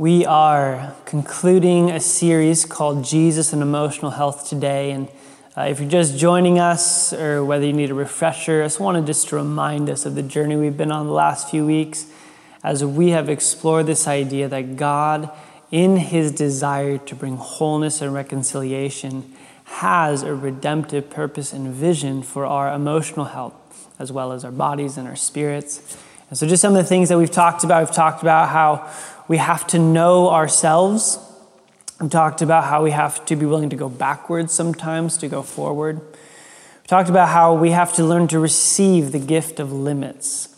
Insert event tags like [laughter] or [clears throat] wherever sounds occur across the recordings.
We are concluding a series called Jesus and Emotional Health today. And uh, if you're just joining us or whether you need a refresher, I just wanted just to remind us of the journey we've been on the last few weeks as we have explored this idea that God, in his desire to bring wholeness and reconciliation, has a redemptive purpose and vision for our emotional health, as well as our bodies and our spirits. And so, just some of the things that we've talked about, we've talked about how we have to know ourselves. We talked about how we have to be willing to go backwards sometimes to go forward. We talked about how we have to learn to receive the gift of limits.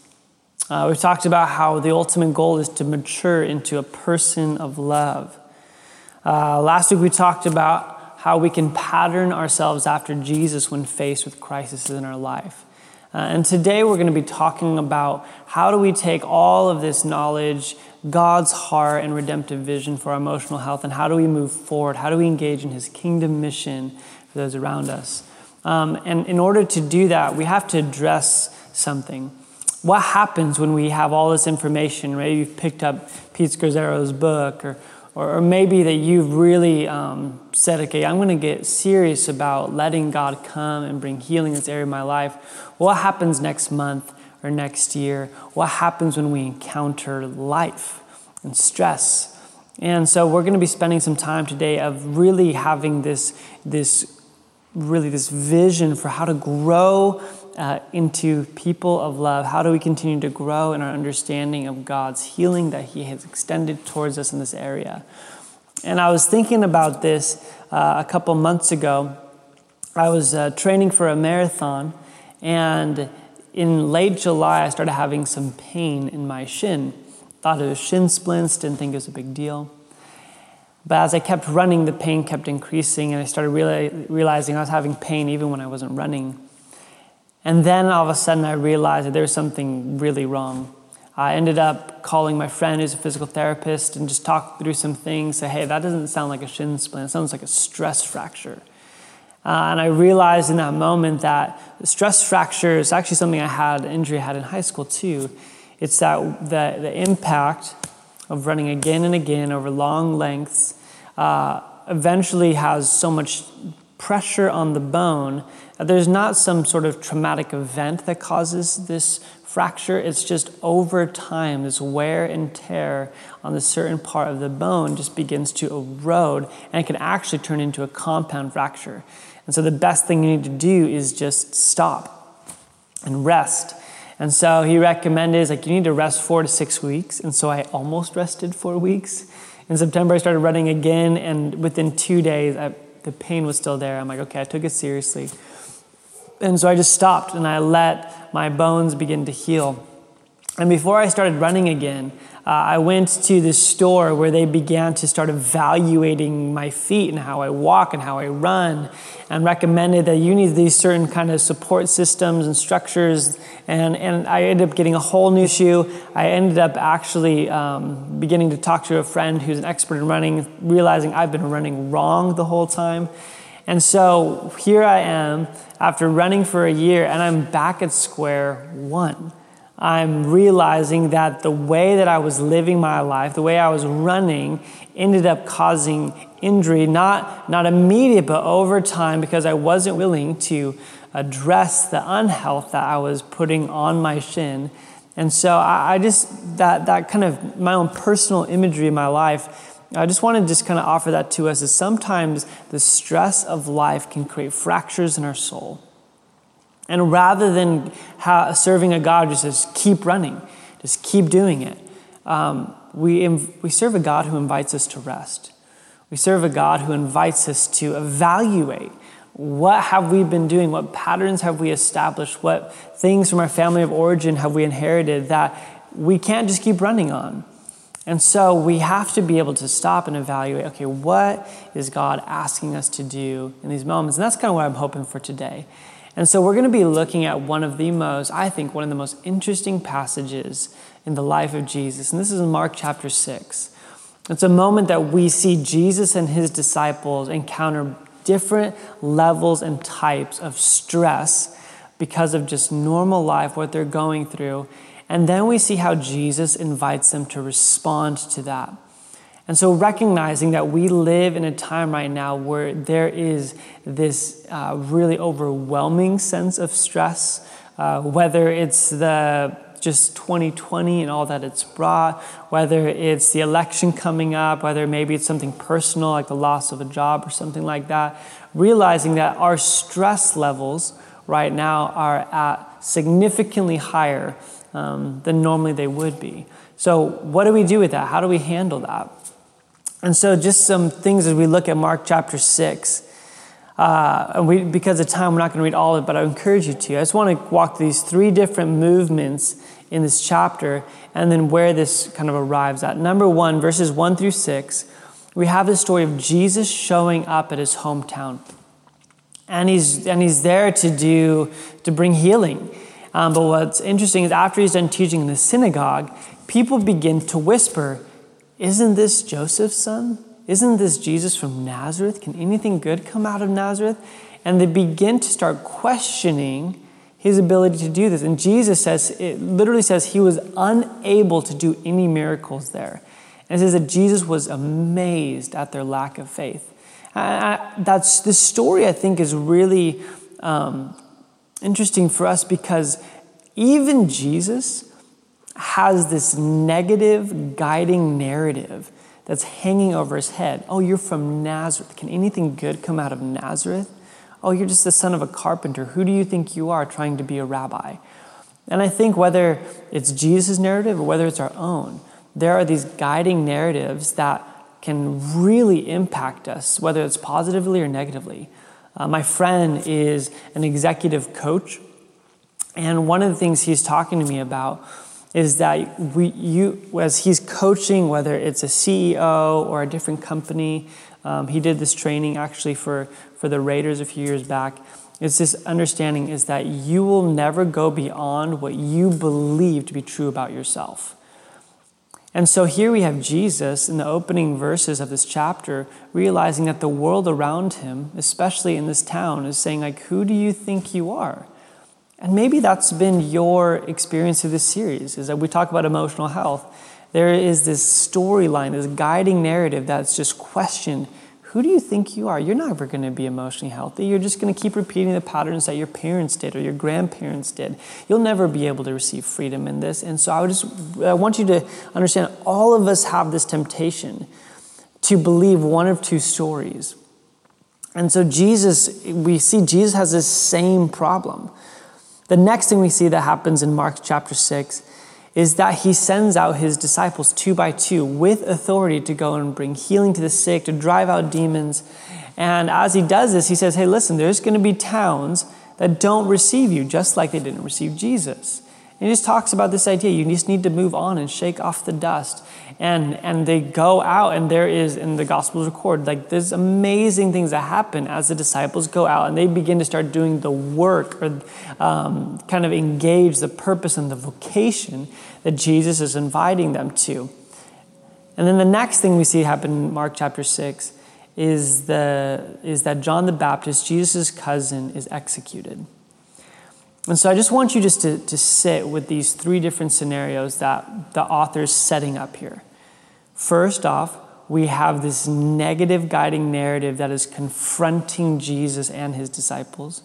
Uh, we talked about how the ultimate goal is to mature into a person of love. Uh, last week we talked about how we can pattern ourselves after Jesus when faced with crises in our life. Uh, and today we're going to be talking about how do we take all of this knowledge, God's heart and redemptive vision for our emotional health, and how do we move forward? How do we engage in His kingdom mission for those around us? Um, and in order to do that, we have to address something. What happens when we have all this information? Maybe you've picked up Pete Scazzero's book, or or, or maybe that you've really um, said, okay, I'm going to get serious about letting God come and bring healing in this area of my life. What happens next month or next year? What happens when we encounter life and stress? And so we're going to be spending some time today of really having this, this really this vision for how to grow uh, into people of love? How do we continue to grow in our understanding of God's healing that He has extended towards us in this area? And I was thinking about this uh, a couple months ago. I was uh, training for a marathon, and in late July, I started having some pain in my shin. Thought it was shin splints, didn't think it was a big deal. But as I kept running, the pain kept increasing, and I started reali- realizing I was having pain even when I wasn't running. And then all of a sudden, I realized that there was something really wrong. I ended up calling my friend who's a physical therapist and just talked through some things. Say, hey, that doesn't sound like a shin splint, it sounds like a stress fracture. Uh, and I realized in that moment that stress fracture is actually something I had, injury I had in high school too. It's that the, the impact of running again and again over long lengths uh, eventually has so much pressure on the bone uh, there's not some sort of traumatic event that causes this fracture. It's just over time, this wear and tear on the certain part of the bone just begins to erode and it can actually turn into a compound fracture. And so the best thing you need to do is just stop and rest. And so he recommended like you need to rest four to six weeks. And so I almost rested four weeks. In September, I started running again, and within two days, I, the pain was still there. I'm like, okay, I took it seriously. And so I just stopped and I let my bones begin to heal. And before I started running again, uh, I went to this store where they began to start evaluating my feet and how I walk and how I run, and recommended that you need these certain kind of support systems and structures. And, and I ended up getting a whole new shoe. I ended up actually um, beginning to talk to a friend who's an expert in running, realizing I've been running wrong the whole time. And so here I am after running for a year, and I'm back at square one. I'm realizing that the way that I was living my life, the way I was running, ended up causing injury, not, not immediate, but over time, because I wasn't willing to address the unhealth that I was putting on my shin. And so I, I just, that, that kind of my own personal imagery in my life I just want to just kind of offer that to us is sometimes the stress of life can create fractures in our soul. And rather than serving a God who says, keep running, just keep doing it, um, we, we serve a God who invites us to rest. We serve a God who invites us to evaluate what have we been doing? What patterns have we established? What things from our family of origin have we inherited that we can't just keep running on? And so we have to be able to stop and evaluate okay, what is God asking us to do in these moments? And that's kind of what I'm hoping for today. And so we're going to be looking at one of the most, I think, one of the most interesting passages in the life of Jesus. And this is in Mark chapter 6. It's a moment that we see Jesus and his disciples encounter different levels and types of stress because of just normal life, what they're going through. And then we see how Jesus invites them to respond to that. And so, recognizing that we live in a time right now where there is this uh, really overwhelming sense of stress, uh, whether it's the just 2020 and all that it's brought, whether it's the election coming up, whether maybe it's something personal like the loss of a job or something like that, realizing that our stress levels right now are at significantly higher um, than normally they would be. So, what do we do with that? How do we handle that? And so, just some things as we look at Mark chapter 6. Uh, and we, because of time, we're not going to read all of it, but I encourage you to. I just want to walk these three different movements in this chapter and then where this kind of arrives at. Number one, verses one through six, we have the story of Jesus showing up at his hometown. And he's, and he's there to do, to bring healing. Um, but what's interesting is after he's done teaching in the synagogue, people begin to whisper, Isn't this Joseph's son? Isn't this Jesus from Nazareth? Can anything good come out of Nazareth? And they begin to start questioning his ability to do this. And Jesus says, it literally says he was unable to do any miracles there. And it says that Jesus was amazed at their lack of faith. I, that's this story, I think, is really um, interesting for us because even Jesus has this negative guiding narrative that's hanging over his head. Oh, you're from Nazareth. Can anything good come out of Nazareth? Oh, you're just the son of a carpenter. Who do you think you are trying to be a rabbi? And I think whether it's Jesus' narrative or whether it's our own, there are these guiding narratives that can really impact us, whether it's positively or negatively. Uh, my friend is an executive coach, and one of the things he's talking to me about is that we, you, as he's coaching, whether it's a CEO or a different company, um, he did this training actually for, for the Raiders a few years back. It's this understanding is that you will never go beyond what you believe to be true about yourself. And so here we have Jesus in the opening verses of this chapter realizing that the world around him, especially in this town, is saying like who do you think you are? And maybe that's been your experience of this series is that we talk about emotional health. There is this storyline, this guiding narrative that's just questioned who do you think you are? You're never going to be emotionally healthy. You're just going to keep repeating the patterns that your parents did or your grandparents did. You'll never be able to receive freedom in this. And so I would just I want you to understand all of us have this temptation to believe one of two stories. And so Jesus, we see Jesus has this same problem. The next thing we see that happens in Mark chapter 6 is that he sends out his disciples two by two with authority to go and bring healing to the sick, to drive out demons. And as he does this, he says, Hey, listen, there's going to be towns that don't receive you, just like they didn't receive Jesus. And he just talks about this idea you just need to move on and shake off the dust. And, and they go out, and there is, in the Gospels record, like there's amazing things that happen as the disciples go out and they begin to start doing the work or um, kind of engage the purpose and the vocation that Jesus is inviting them to. And then the next thing we see happen in Mark chapter 6 is, the, is that John the Baptist, Jesus' cousin, is executed. And so I just want you just to, to sit with these three different scenarios that the author's setting up here. First off, we have this negative guiding narrative that is confronting Jesus and his disciples.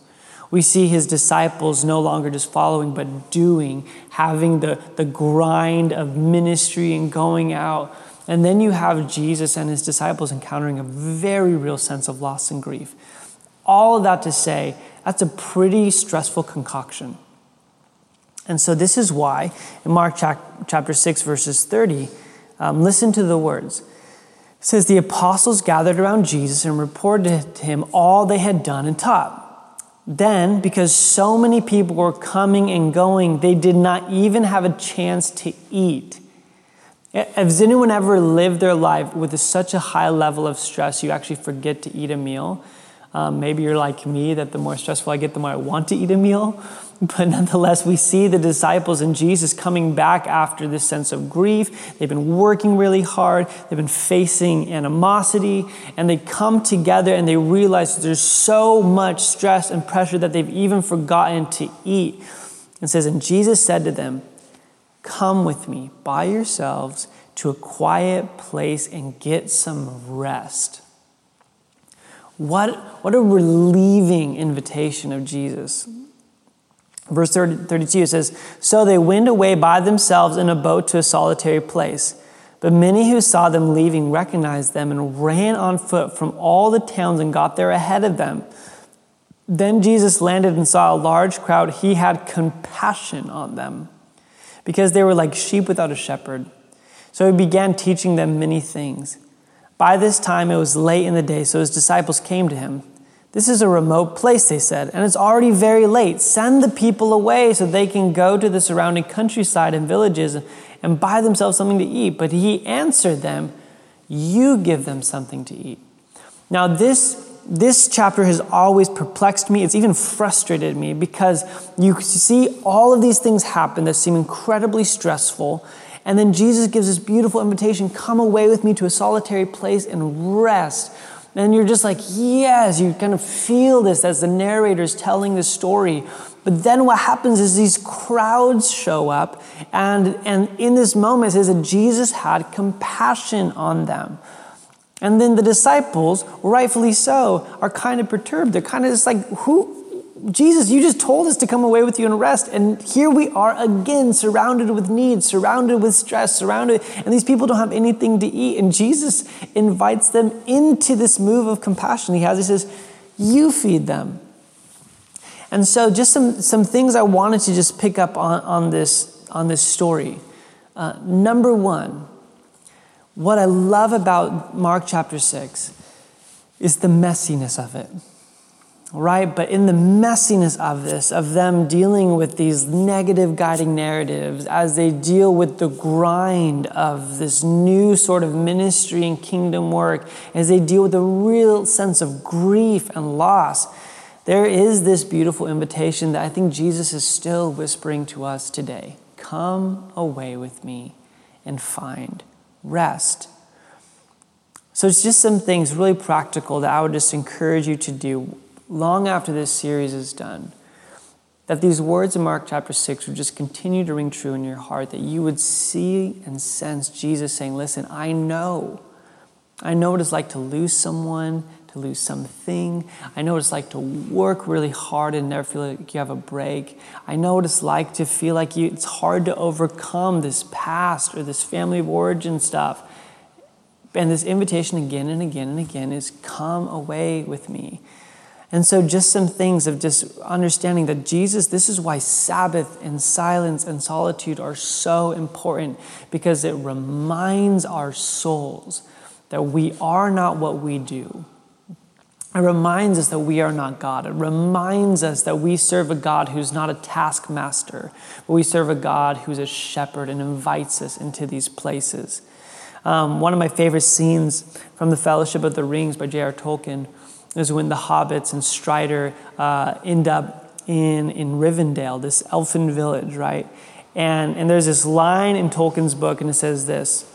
We see his disciples no longer just following, but doing, having the, the grind of ministry and going out. And then you have Jesus and his disciples encountering a very real sense of loss and grief. All of that to say, that's a pretty stressful concoction. And so, this is why in Mark chapter 6, verses 30, um, listen to the words. It says, The apostles gathered around Jesus and reported to him all they had done and taught. Then, because so many people were coming and going, they did not even have a chance to eat. Has anyone ever lived their life with such a high level of stress you actually forget to eat a meal? Um, maybe you're like me, that the more stressful I get, the more I want to eat a meal. [laughs] But nonetheless, we see the disciples and Jesus coming back after this sense of grief. They've been working really hard, they've been facing animosity, and they come together and they realize there's so much stress and pressure that they've even forgotten to eat. It says, And Jesus said to them, Come with me by yourselves to a quiet place and get some rest. What, what a relieving invitation of Jesus. Verse 30, 32 says, So they went away by themselves in a boat to a solitary place. But many who saw them leaving recognized them and ran on foot from all the towns and got there ahead of them. Then Jesus landed and saw a large crowd. He had compassion on them because they were like sheep without a shepherd. So he began teaching them many things. By this time it was late in the day, so his disciples came to him. This is a remote place, they said, and it's already very late. Send the people away so they can go to the surrounding countryside and villages and buy themselves something to eat. But he answered them, You give them something to eat. Now, this this chapter has always perplexed me. It's even frustrated me because you see all of these things happen that seem incredibly stressful. And then Jesus gives this beautiful invitation come away with me to a solitary place and rest. And you're just like, yes, you kind of feel this as the narrator is telling the story. But then what happens is these crowds show up, and, and in this moment, it says that Jesus had compassion on them. And then the disciples, rightfully so, are kind of perturbed. They're kind of just like, who? Jesus, you just told us to come away with you and rest. And here we are again, surrounded with need, surrounded with stress, surrounded, and these people don't have anything to eat. And Jesus invites them into this move of compassion he has. He says, You feed them. And so, just some, some things I wanted to just pick up on, on, this, on this story. Uh, number one, what I love about Mark chapter 6 is the messiness of it. Right? But in the messiness of this, of them dealing with these negative guiding narratives, as they deal with the grind of this new sort of ministry and kingdom work, as they deal with a real sense of grief and loss, there is this beautiful invitation that I think Jesus is still whispering to us today Come away with me and find rest. So it's just some things really practical that I would just encourage you to do long after this series is done. That these words in Mark chapter 6 would just continue to ring true in your heart, that you would see and sense Jesus saying, Listen, I know. I know what it's like to lose someone, to lose something. I know what it's like to work really hard and never feel like you have a break. I know what it's like to feel like you, it's hard to overcome this past or this family of origin stuff. And this invitation again and again and again is come away with me. And so, just some things of just understanding that Jesus, this is why Sabbath and silence and solitude are so important because it reminds our souls that we are not what we do. It reminds us that we are not God. It reminds us that we serve a God who's not a taskmaster, but we serve a God who's a shepherd and invites us into these places. Um, one of my favorite scenes from The Fellowship of the Rings by J.R. Tolkien is when the hobbits and Strider uh, end up in, in Rivendell, this elfin village, right? And, and there's this line in Tolkien's book, and it says this.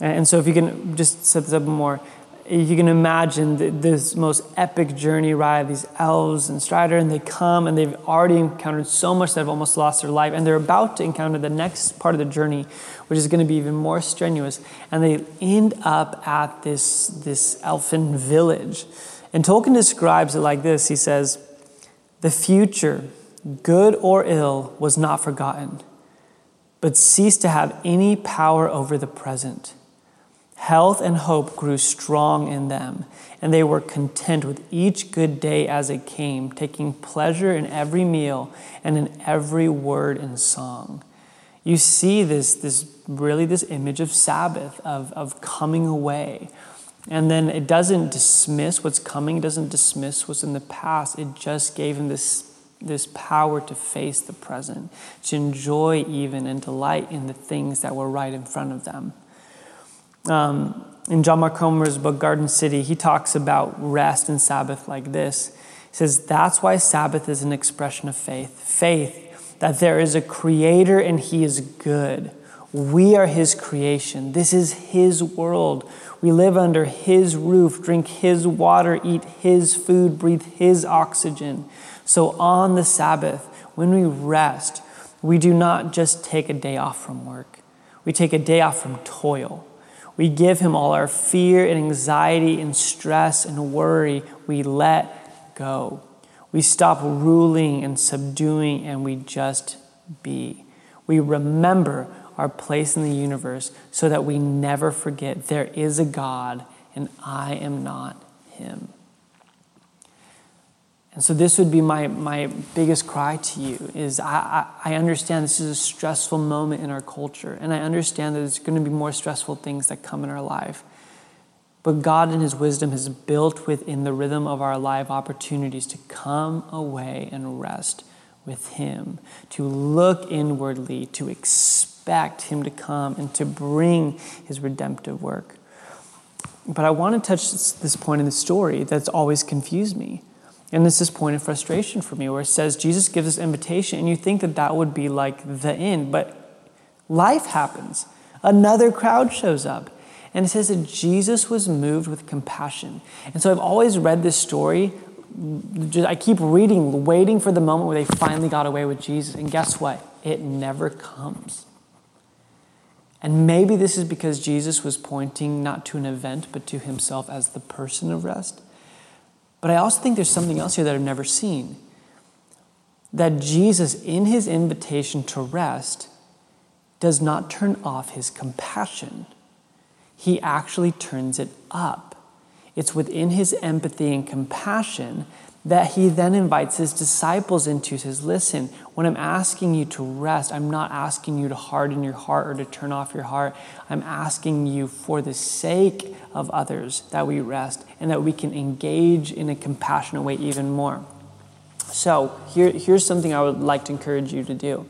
And so, if you can just set this up more, you can imagine this most epic journey ride, these elves and Strider, and they come and they've already encountered so much that they've almost lost their life, and they're about to encounter the next part of the journey, which is going to be even more strenuous. And they end up at this, this elfin village. And Tolkien describes it like this He says, The future, good or ill, was not forgotten, but ceased to have any power over the present. Health and hope grew strong in them, and they were content with each good day as it came, taking pleasure in every meal and in every word and song. You see this, this really this image of Sabbath, of, of coming away. And then it doesn't dismiss what's coming, it doesn't dismiss what's in the past. It just gave him this, this power to face the present, to enjoy even and delight in the things that were right in front of them. Um, in John Mark Comer's book, Garden City, he talks about rest and Sabbath like this. He says, That's why Sabbath is an expression of faith. Faith that there is a creator and he is good. We are his creation. This is his world. We live under his roof, drink his water, eat his food, breathe his oxygen. So on the Sabbath, when we rest, we do not just take a day off from work. We take a day off from toil. We give him all our fear and anxiety and stress and worry. We let go. We stop ruling and subduing and we just be. We remember our place in the universe so that we never forget there is a God and I am not him. And so this would be my, my biggest cry to you is I, I, I understand this is a stressful moment in our culture, and I understand that there's going to be more stressful things that come in our life. But God, in His wisdom, has built within the rhythm of our life opportunities to come away and rest with Him, to look inwardly, to expect Him to come and to bring His redemptive work. But I want to touch this point in the story that's always confused me and this is point of frustration for me where it says Jesus gives this invitation, and you think that that would be like the end, but life happens. Another crowd shows up. And it says that Jesus was moved with compassion. And so I've always read this story. I keep reading, waiting for the moment where they finally got away with Jesus. And guess what? It never comes. And maybe this is because Jesus was pointing not to an event, but to himself as the person of rest. But I also think there's something else here that I've never seen. That Jesus, in his invitation to rest, does not turn off his compassion. He actually turns it up. It's within his empathy and compassion that he then invites his disciples into. Says, Listen, when I'm asking you to rest, I'm not asking you to harden your heart or to turn off your heart. I'm asking you for the sake of others that we rest and that we can engage in a compassionate way even more. So, here, here's something I would like to encourage you to do.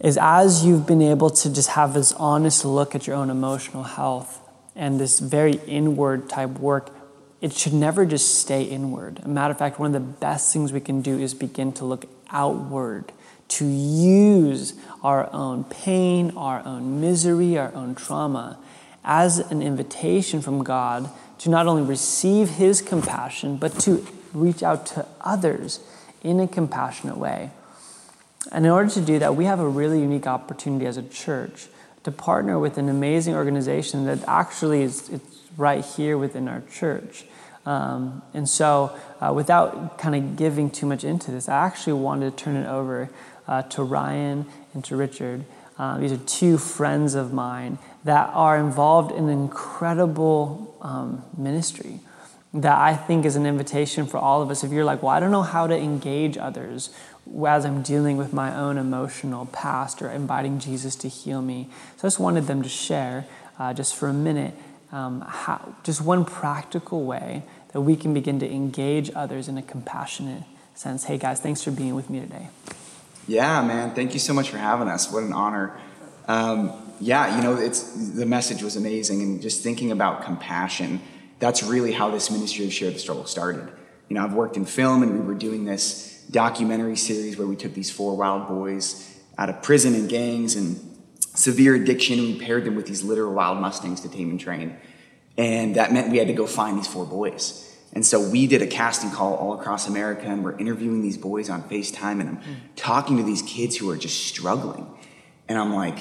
Is as you've been able to just have this honest look at your own emotional health and this very inward type work, it should never just stay inward. A matter of fact, one of the best things we can do is begin to look outward, to use our own pain, our own misery, our own trauma as an invitation from God to not only receive His compassion, but to reach out to others in a compassionate way. And in order to do that, we have a really unique opportunity as a church to partner with an amazing organization that actually is it's right here within our church. Um, and so, uh, without kind of giving too much into this, I actually wanted to turn it over uh, to Ryan and to Richard. Uh, these are two friends of mine that are involved in incredible um, ministry that I think is an invitation for all of us. If you're like, well, I don't know how to engage others as I'm dealing with my own emotional past or inviting Jesus to heal me. So I just wanted them to share uh, just for a minute um, how, just one practical way that we can begin to engage others in a compassionate sense. Hey, guys, thanks for being with me today. Yeah, man. Thank you so much for having us. What an honor. Um, yeah, you know, it's the message was amazing, and just thinking about compassion. That's really how this ministry of Share the Struggle started. You know, I've worked in film, and we were doing this documentary series where we took these four wild boys out of prison and gangs and severe addiction, and we paired them with these literal wild mustangs to tame and train. And that meant we had to go find these four boys. And so we did a casting call all across America, and we're interviewing these boys on FaceTime, and I'm mm. talking to these kids who are just struggling. And I'm like,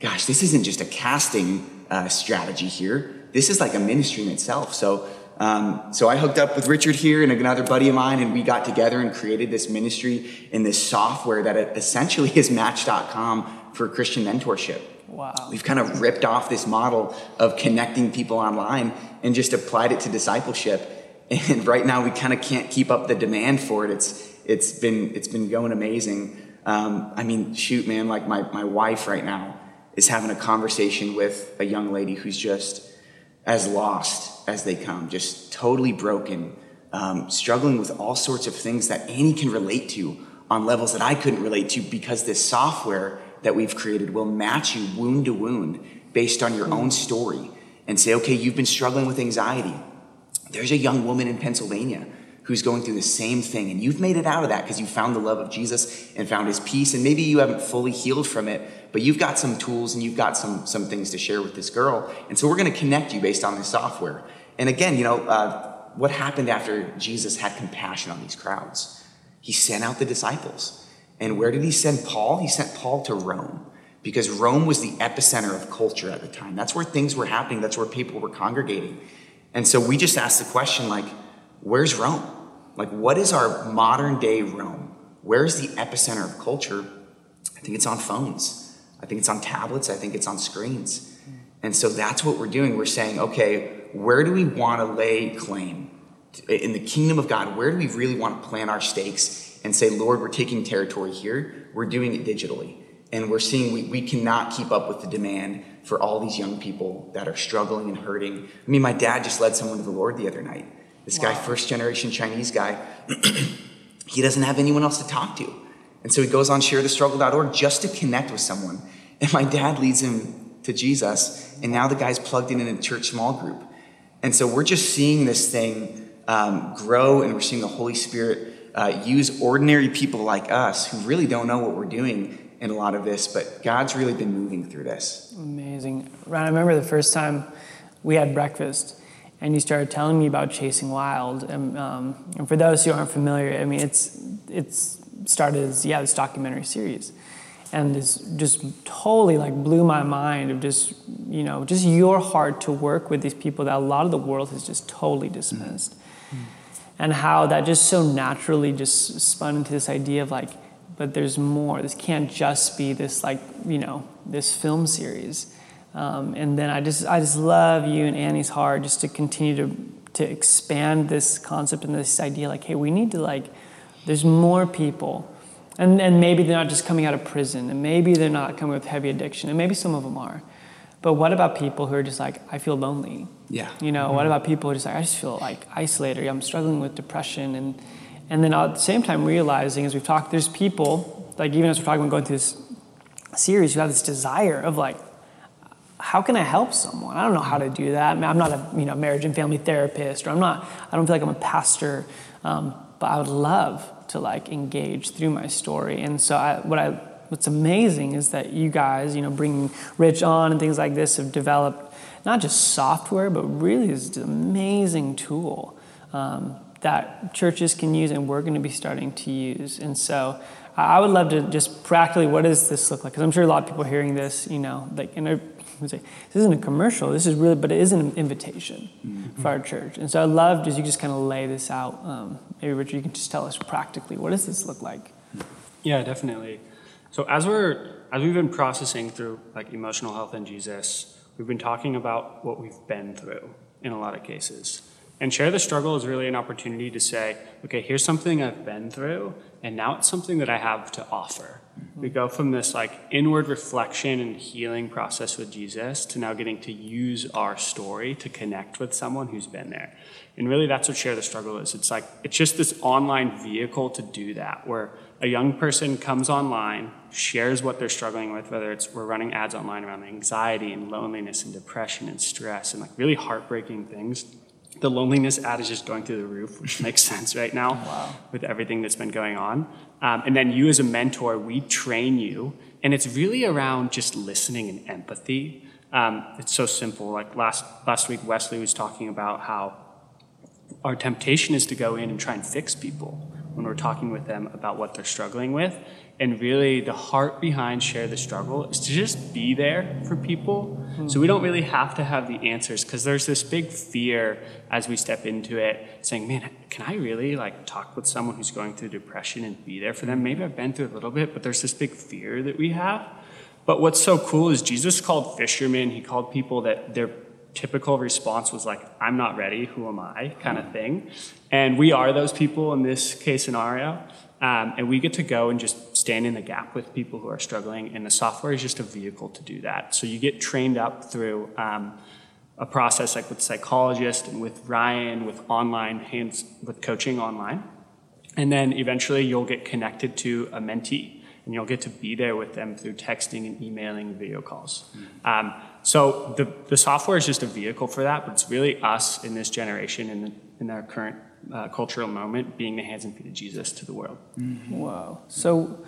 gosh, this isn't just a casting uh, strategy here. This is like a ministry in itself. So, um, so I hooked up with Richard here and another buddy of mine, and we got together and created this ministry in this software that essentially is Match.com for Christian mentorship. Wow. We've kind of ripped off this model of connecting people online and just applied it to discipleship. And right now we kind of can't keep up the demand for it. It's it's been it's been going amazing. Um, I mean, shoot, man, like my, my wife right now is having a conversation with a young lady who's just as lost as they come, just totally broken, um, struggling with all sorts of things that Annie can relate to on levels that I couldn't relate to because this software that we've created will match you wound to wound based on your own story and say, okay, you've been struggling with anxiety. There's a young woman in Pennsylvania who's going through the same thing, and you've made it out of that because you found the love of Jesus and found his peace, and maybe you haven't fully healed from it, but you've got some tools and you've got some, some things to share with this girl. And so we're going to connect you based on this software. And again, you know, uh, what happened after Jesus had compassion on these crowds? He sent out the disciples. And where did he send Paul? He sent Paul to Rome because Rome was the epicenter of culture at the time. That's where things were happening, that's where people were congregating. And so we just asked the question like, where's Rome? Like, what is our modern day Rome? Where's the epicenter of culture? I think it's on phones. I think it's on tablets. I think it's on screens. And so that's what we're doing. We're saying, okay, where do we want to lay claim? In the kingdom of God, where do we really want to plant our stakes and say, Lord, we're taking territory here? We're doing it digitally. And we're seeing we, we cannot keep up with the demand for all these young people that are struggling and hurting. I mean, my dad just led someone to the Lord the other night. This wow. guy, first generation Chinese guy, [clears throat] he doesn't have anyone else to talk to. And so he goes on sharethestruggle.org just to connect with someone. And my dad leads him to Jesus. And now the guy's plugged in in a church small group. And so we're just seeing this thing um, grow, and we're seeing the Holy Spirit uh, use ordinary people like us who really don't know what we're doing in a lot of this, but God's really been moving through this. Amazing. Ryan, I remember the first time we had breakfast and you started telling me about Chasing Wild. And, um, and for those who aren't familiar, I mean, it's, it's started as, yeah, this documentary series. And this just totally like blew my mind of just, you know, just your heart to work with these people that a lot of the world has just totally dismissed. Mm-hmm. And how that just so naturally just spun into this idea of like, but there's more. This can't just be this like, you know, this film series. Um, and then I just, I just love you and Annie's heart just to continue to, to expand this concept and this idea like, hey, we need to like, there's more people. And, and maybe they're not just coming out of prison, and maybe they're not coming with heavy addiction, and maybe some of them are. But what about people who are just like, I feel lonely? Yeah. You know, mm-hmm. what about people who are just like, I just feel like isolated, I'm struggling with depression, and and then at the same time realizing as we've talked, there's people, like even as we're talking about going through this series, who have this desire of like, how can I help someone? I don't know how to do that. I'm not a you know marriage and family therapist, or I'm not. I don't feel like I'm a pastor, um, but I would love to like engage through my story. And so I, what I what's amazing is that you guys, you know, bringing Rich on and things like this have developed not just software, but really is an amazing tool um, that churches can use and we're going to be starting to use. And so I would love to just practically, what does this look like? Because I'm sure a lot of people hearing this, you know, like, and say, this isn't a commercial, this is really, but it is an invitation mm-hmm. for our church. And so I'd love just you just kind of lay this out. Um, maybe Richard, you can just tell us practically, what does this look like? Yeah, definitely. So as we're, as we've been processing through like emotional health and Jesus, we've been talking about what we've been through in a lot of cases. And share the struggle is really an opportunity to say, okay, here's something I've been through, and now it's something that I have to offer. We go from this like inward reflection and healing process with Jesus to now getting to use our story to connect with someone who's been there. And really that's what Share the Struggle is. It's like it's just this online vehicle to do that where a young person comes online, shares what they're struggling with, whether it's we're running ads online around anxiety and loneliness and depression and stress and like really heartbreaking things the loneliness ad is just going through the roof, which makes [laughs] sense right now wow. with everything that's been going on. Um, and then you, as a mentor, we train you, and it's really around just listening and empathy. Um, it's so simple. Like last last week, Wesley was talking about how our temptation is to go in and try and fix people when we're talking with them about what they're struggling with. And really, the heart behind Share the Struggle is to just be there for people. Mm-hmm. So we don't really have to have the answers because there's this big fear as we step into it saying, man, can I really like talk with someone who's going through depression and be there for them? Maybe I've been through a little bit, but there's this big fear that we have. But what's so cool is Jesus called fishermen, he called people that their typical response was like, I'm not ready, who am I, kind of thing. And we are those people in this case scenario. Um, and we get to go and just stand in the gap with people who are struggling, and the software is just a vehicle to do that. So you get trained up through um, a process like with psychologists and with Ryan, with online hands, with coaching online, and then eventually you'll get connected to a mentee, and you'll get to be there with them through texting and emailing, and video calls. Mm-hmm. Um, so the the software is just a vehicle for that, but it's really us in this generation in in our current uh, cultural moment being the hands and feet of Jesus to the world. Mm-hmm. Wow. So,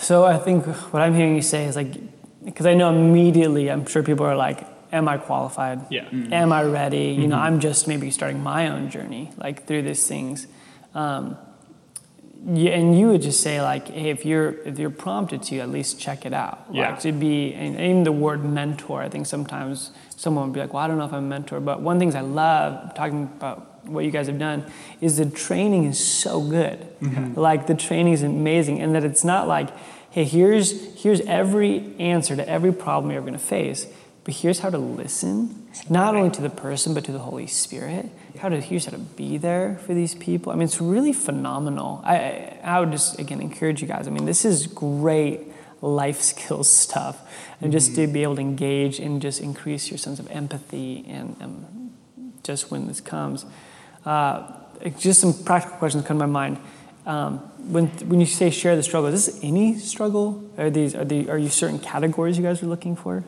so I think what I'm hearing you say is like, because I know immediately, I'm sure people are like, am I qualified? Yeah. Mm-hmm. Am I ready? Mm-hmm. You know, mm-hmm. I'm just maybe starting my own journey, like through these things. Um, yeah, and you would just say like, hey, if you're if you're prompted to, at least check it out. Yeah. Like to be, and even the word mentor. I think sometimes someone would be like, well, I don't know if I'm a mentor, but one of the things I love talking about what you guys have done is the training is so good. Mm-hmm. Like the training is amazing, and that it's not like, hey, here's here's every answer to every problem you're ever going to face, but here's how to listen, not only to the person but to the Holy Spirit. How to here's how to be there for these people. I mean, it's really phenomenal. I I would just again encourage you guys. I mean, this is great life [laughs] skills stuff, and just to be able to engage and just increase your sense of empathy and um, just when this comes. Uh, just some practical questions come to my mind. Um, when, when you say share the struggle, is this any struggle? Are these are the are you certain categories you guys are looking for?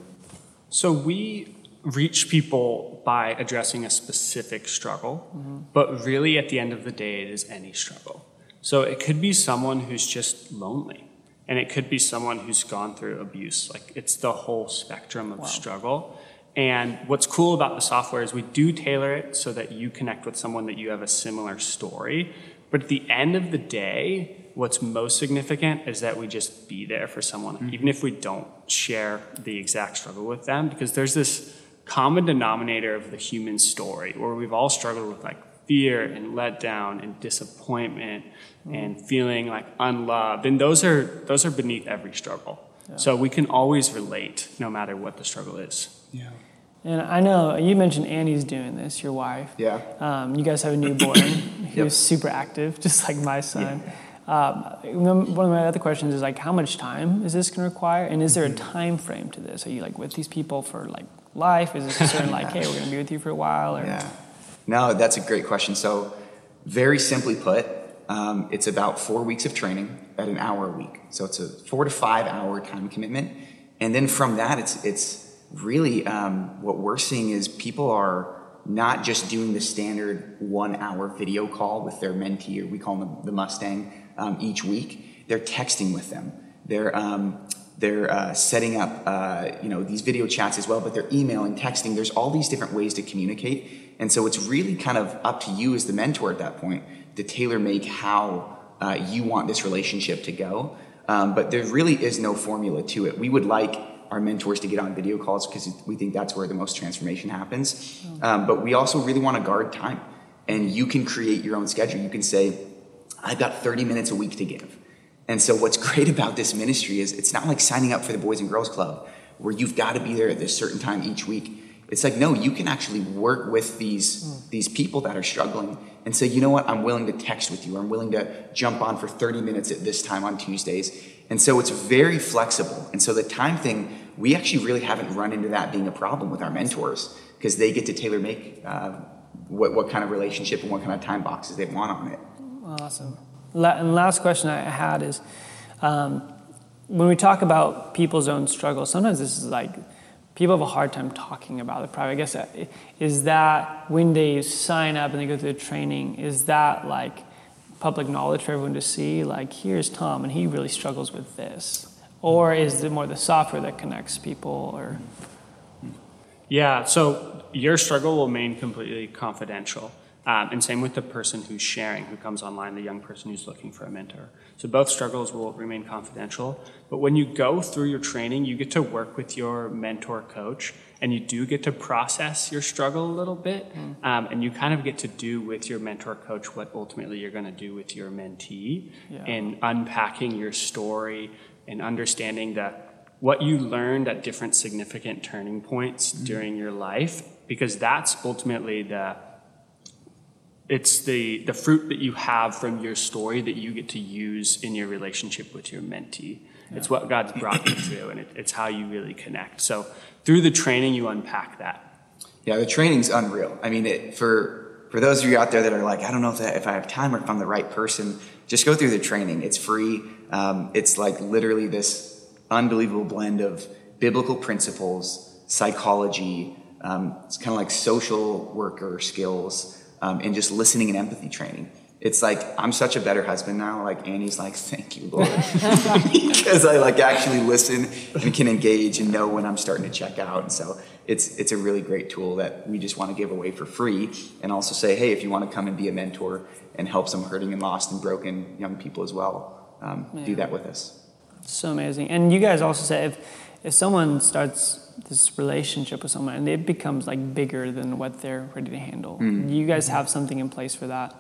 So we reach people by addressing a specific struggle, but really at the end of the day, it is any struggle. So it could be someone who's just lonely, and it could be someone who's gone through abuse. Like it's the whole spectrum of struggle. And what's cool about the software is we do tailor it so that you connect with someone that you have a similar story. But at the end of the day, what's most significant is that we just be there for someone, mm-hmm. even if we don't share the exact struggle with them, because there's this common denominator of the human story where we've all struggled with like fear and letdown and disappointment mm-hmm. and feeling like unloved. And those are those are beneath every struggle. So we can always relate no matter what the struggle is. Yeah. And I know you mentioned Annie's doing this, your wife. Yeah. Um, you guys have a newborn [coughs] who's Yep. super active, [laughs] just like my son. Um, one of my other questions is like, how much time is this going to require, and is there a Mm-hmm. time frame to this? Are you like with these people for like life? Is this a certain like, hey, we're going to be with you for a while, or Yeah. No, that's a great question. So, very simply put, um, it's about four weeks of training at an hour a week. So it's a four to five hour time commitment, and then from that, it's it's really um, what we're seeing is people are not just doing the standard one hour video call with their mentee, or we call them the Mustang, um, each week. They're texting with them. They're um, they're uh, setting up uh, you know these video chats as well, but they're emailing, texting. There's all these different ways to communicate, and so it's really kind of up to you as the mentor at that point to tailor make how uh, you want this relationship to go. Um, but there really is no formula to it. We would like our mentors to get on video calls because we think that's where the most transformation happens. Um, but we also really want to guard time, and you can create your own schedule. You can say, I've got 30 minutes a week to give. And so what's [laughs] great about this ministry is it's not like signing up for the Boys and Girls Club where you've got to be there at this certain time each week. It's like no, you can actually work with these these people that are struggling and say, you know what, I'm willing to text with you. I'm willing to jump on for 30 minutes at this time on Tuesdays. And so it's very flexible. And so the time thing, we actually really haven't run into that being a problem with our mentors because they get to tailor make uh, what, what kind of relationship and what kind of time boxes they want on it. Awesome. La- and last question I had is, um, when we talk about people's own struggles, sometimes this is like people have a hard time talking about it. Probably, I guess, uh, is that when they sign up and they go through the training, is that like public knowledge for everyone to see? Like, here's Tom, and he really struggles with this. Or is it more the software that connects people? Or Yeah, so your struggle will remain completely confidential. Um, and same with the person who's sharing, who comes online, the young person who's looking for a mentor. So both struggles will remain confidential. But when you go through your training, you get to work with your mentor coach, and you do get to process your struggle a little bit. Um, and you kind of get to do with your mentor coach what ultimately you're going to do with your mentee Yeah. in unpacking your story and understanding that what you learned at different significant turning points mm-hmm. during your life because that's ultimately the it's the the fruit that you have from your story that you get to use in your relationship with your mentee it's what god's brought you through and it, it's how you really connect so through the training you unpack that Yeah, the training's unreal. I mean, it, for for those of you out there that are like, I don't know if, that, if I have time or if I'm the right person, just go through the training. It's free. Um, it's like literally this unbelievable blend of biblical principles, psychology. Um, it's kind of like social worker skills, um, and just listening and empathy training. it's like I'm such a better husband now. Like Annie's like, thank you, Lord, [laughs] because I like actually listen and can engage and know when I'm starting to check out. And so it's it's a really great tool that we just want to give away for free, and also say, hey, if you want to come and be a mentor and help some hurting and lost and broken young people as well, um, yeah. do that with us. So amazing. And you guys also say if if someone starts this relationship with someone and it becomes like bigger than what they're ready to handle, mm. you guys have something in place for that.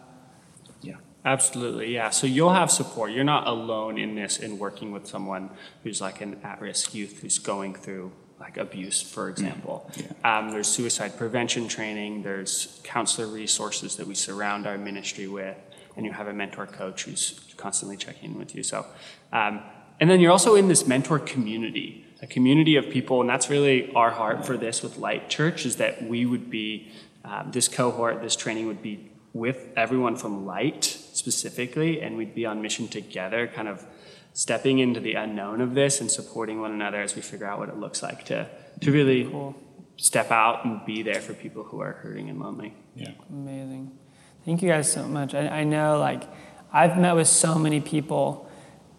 Yeah. Absolutely, yeah. So you'll have support. You're not alone in this in working with someone who's like an at-risk youth who's going through like abuse, for example. Yeah. Um, there's suicide prevention training. There's counselor resources that we surround our ministry with, and you have a mentor coach who's constantly checking in with you. So, um, and then you're also in this mentor community, a community of people, and that's really our heart for this with Light Church is that we would be um, this cohort, this training would be with everyone from Light specifically, and we'd be on mission together, kind of stepping into the unknown of this and supporting one another as we figure out what it looks like to to really cool. step out and be there for people who are hurting and lonely. Yeah, amazing. Thank you guys so much. I, I know, like, I've met with so many people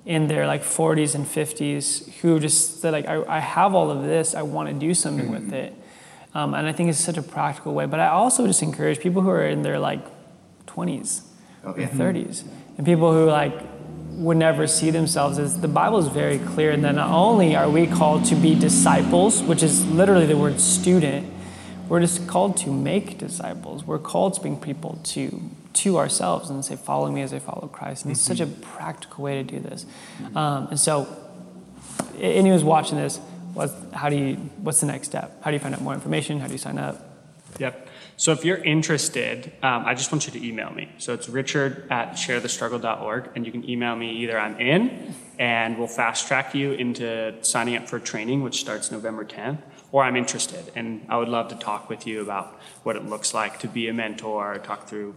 in their like 40s and 50s who just said like I, I have all of this i want to do something mm-hmm. with it um, and i think it's such a practical way but i also just encourage people who are in their like 20s oh, yeah. 30s. And people who like would never see themselves as the Bible is very clear that not only are we called to be disciples, which is literally the word student, we're just called to make disciples. We're called to bring people to to ourselves and say, "Follow me as I follow Christ." And it's such a mm-hmm. practical way to do this. Um, and so, anyone who's watching this, what, how do you? What's the next step? How do you find out more information? How do you sign up? Yep. So if you're interested, um, I just want you to email me. So it's richard at sharethestruggle.org, and you can email me either I'm in, and we'll fast track you into signing up for training, which starts November 10th, or I'm interested, and I would love to talk with you about what it looks like to be a mentor, talk through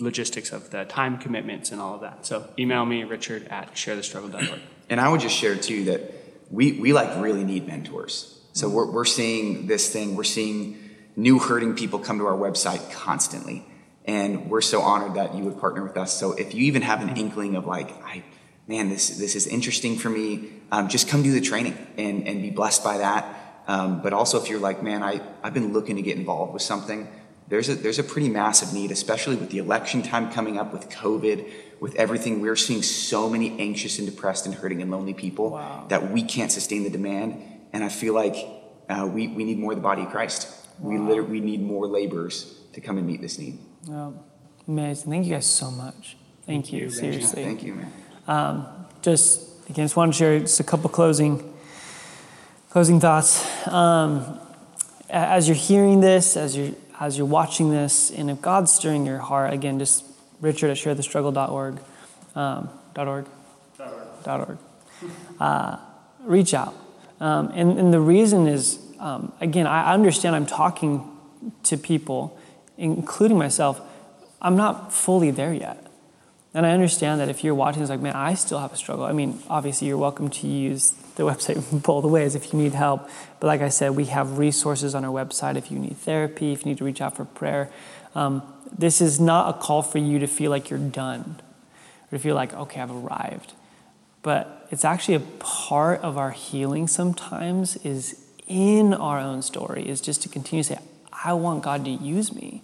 logistics of the time commitments and all of that. So email me, richard at sharethestruggle.org. And I would just share too that we, we like really need mentors. So we're, we're seeing this thing, we're seeing new hurting people come to our website constantly. And we're so honored that you would partner with us. So if you even have an inkling of like, I, man, this, this is interesting for me, um, just come do the training and, and be blessed by that. Um, but also if you're like, man, I, I've been looking to get involved with something, there's a, there's a pretty massive need, especially with the election time coming up, with COVID, with everything. We're seeing so many anxious and depressed and hurting and lonely people wow. that we can't sustain the demand. And I feel like uh, we, we need more of the body of Christ. Wow. We literally we need more laborers to come and meet this need. Oh, amazing! Thank you guys so much. Thank, Thank you. you. Seriously. Thank you, man. Um, just again, just want to share just a couple closing closing thoughts. Um, as you're hearing this, as you're as you're watching this, and if God's stirring your heart, again, just Richard at sharethestruggle.org, um, .org, Dot .org, Dot .org. Uh, reach out. Um, and, and the reason is um, again, I understand I'm talking to people, including myself. I'm not fully there yet. And I understand that if you're watching, it's like, man, I still have a struggle. I mean, obviously, you're welcome to use the website [laughs] both ways if you need help. But like I said, we have resources on our website if you need therapy, if you need to reach out for prayer. Um, this is not a call for you to feel like you're done or to feel like, okay, I've arrived. But it's actually a part of our healing sometimes is in our own story is just to continue to say, I want God to use me.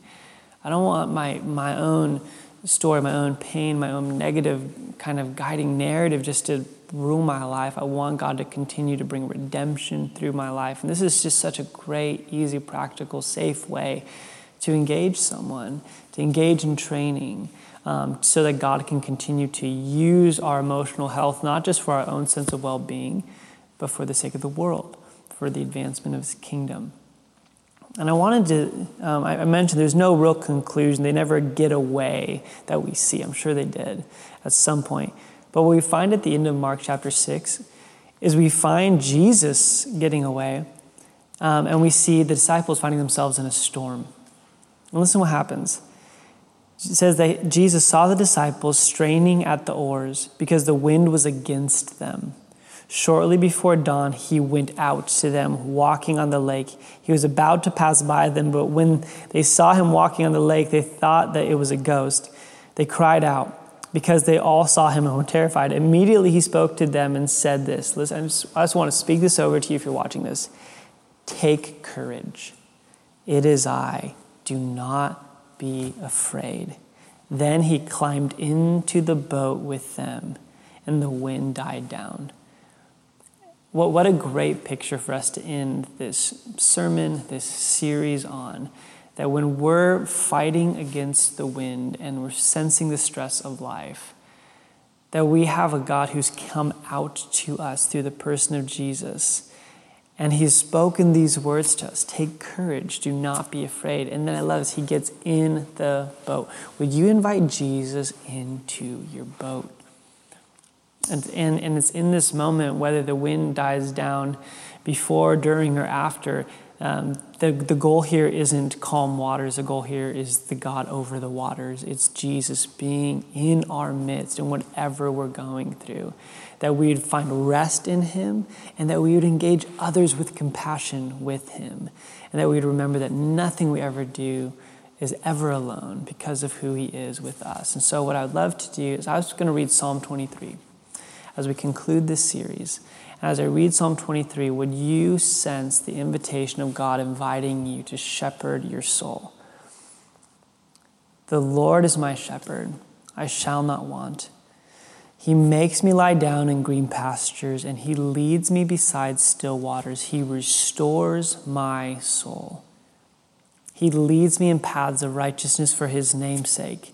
I don't want my, my own story, my own pain, my own negative kind of guiding narrative just to rule my life. I want God to continue to bring redemption through my life. And this is just such a great, easy, practical, safe way to engage someone, to engage in training. Um, so that God can continue to use our emotional health, not just for our own sense of well being, but for the sake of the world for the advancement of his kingdom. And I wanted to, um, I, I mentioned there's no real conclusion. They never get away that we see. I'm sure they did at some point. But what we find at the end of Mark chapter 6 is we find Jesus getting away, um, and we see the disciples finding themselves in a storm. And listen what happens. It says that Jesus saw the disciples straining at the oars because the wind was against them. Shortly before dawn, he went out to them walking on the lake. He was about to pass by them, but when they saw him walking on the lake, they thought that it was a ghost. They cried out because they all saw him and were terrified. Immediately he spoke to them and said this. Listen, I just, I just want to speak this over to you if you're watching this. Take courage. It is I. Do not be afraid. Then he climbed into the boat with them, and the wind died down. What, what a great picture for us to end this sermon, this series on. That when we're fighting against the wind and we're sensing the stress of life, that we have a God who's come out to us through the person of Jesus and he's spoken these words to us Take courage, do not be afraid. And then I love this, he gets in the boat. Would you invite Jesus into your boat? And, and, and it's in this moment, whether the wind dies down before, during, or after, um, the, the goal here isn't calm waters. The goal here is the God over the waters. It's Jesus being in our midst in whatever we're going through that we would find rest in Him, and that we would engage others with compassion with Him, and that we would remember that nothing we ever do is ever alone because of who He is with us. And so, what I would love to do is I was going to read Psalm 23 as we conclude this series. As I read Psalm 23, would you sense the invitation of God inviting you to shepherd your soul? The Lord is my shepherd, I shall not want. He makes me lie down in green pastures, and He leads me beside still waters. He restores my soul. He leads me in paths of righteousness for His name's sake.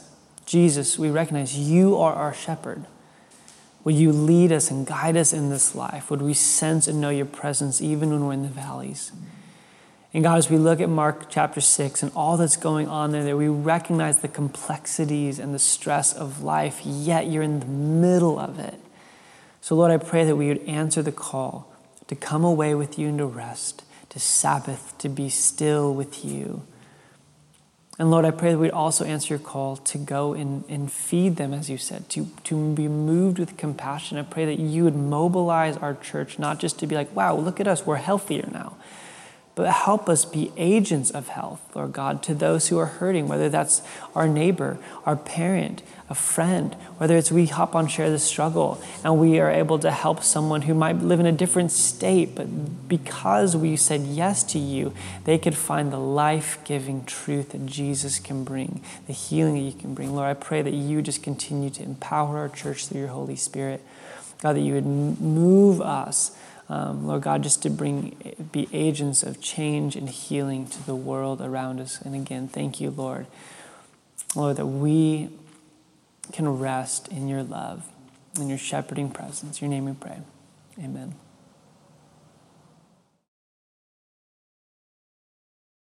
Jesus, we recognize you are our shepherd. Will you lead us and guide us in this life? Would we sense and know your presence even when we're in the valleys? And God, as we look at Mark chapter 6 and all that's going on there, that we recognize the complexities and the stress of life, yet you're in the middle of it. So, Lord, I pray that we would answer the call to come away with you and to rest, to Sabbath, to be still with you. And Lord, I pray that we'd also answer your call to go and, and feed them, as you said, to, to be moved with compassion. I pray that you would mobilize our church, not just to be like, wow, look at us, we're healthier now but help us be agents of health, Lord God, to those who are hurting, whether that's our neighbor, our parent, a friend, whether it's we hop on Share the Struggle and we are able to help someone who might live in a different state, but because we said yes to you, they could find the life giving truth that Jesus can bring, the healing that you can bring. Lord, I pray that you just continue to empower our church through your Holy Spirit. God, that you would move us um, Lord God, just to bring, be agents of change and healing to the world around us. And again, thank you, Lord. Lord, that we can rest in your love, in your shepherding presence. Your name we pray. Amen.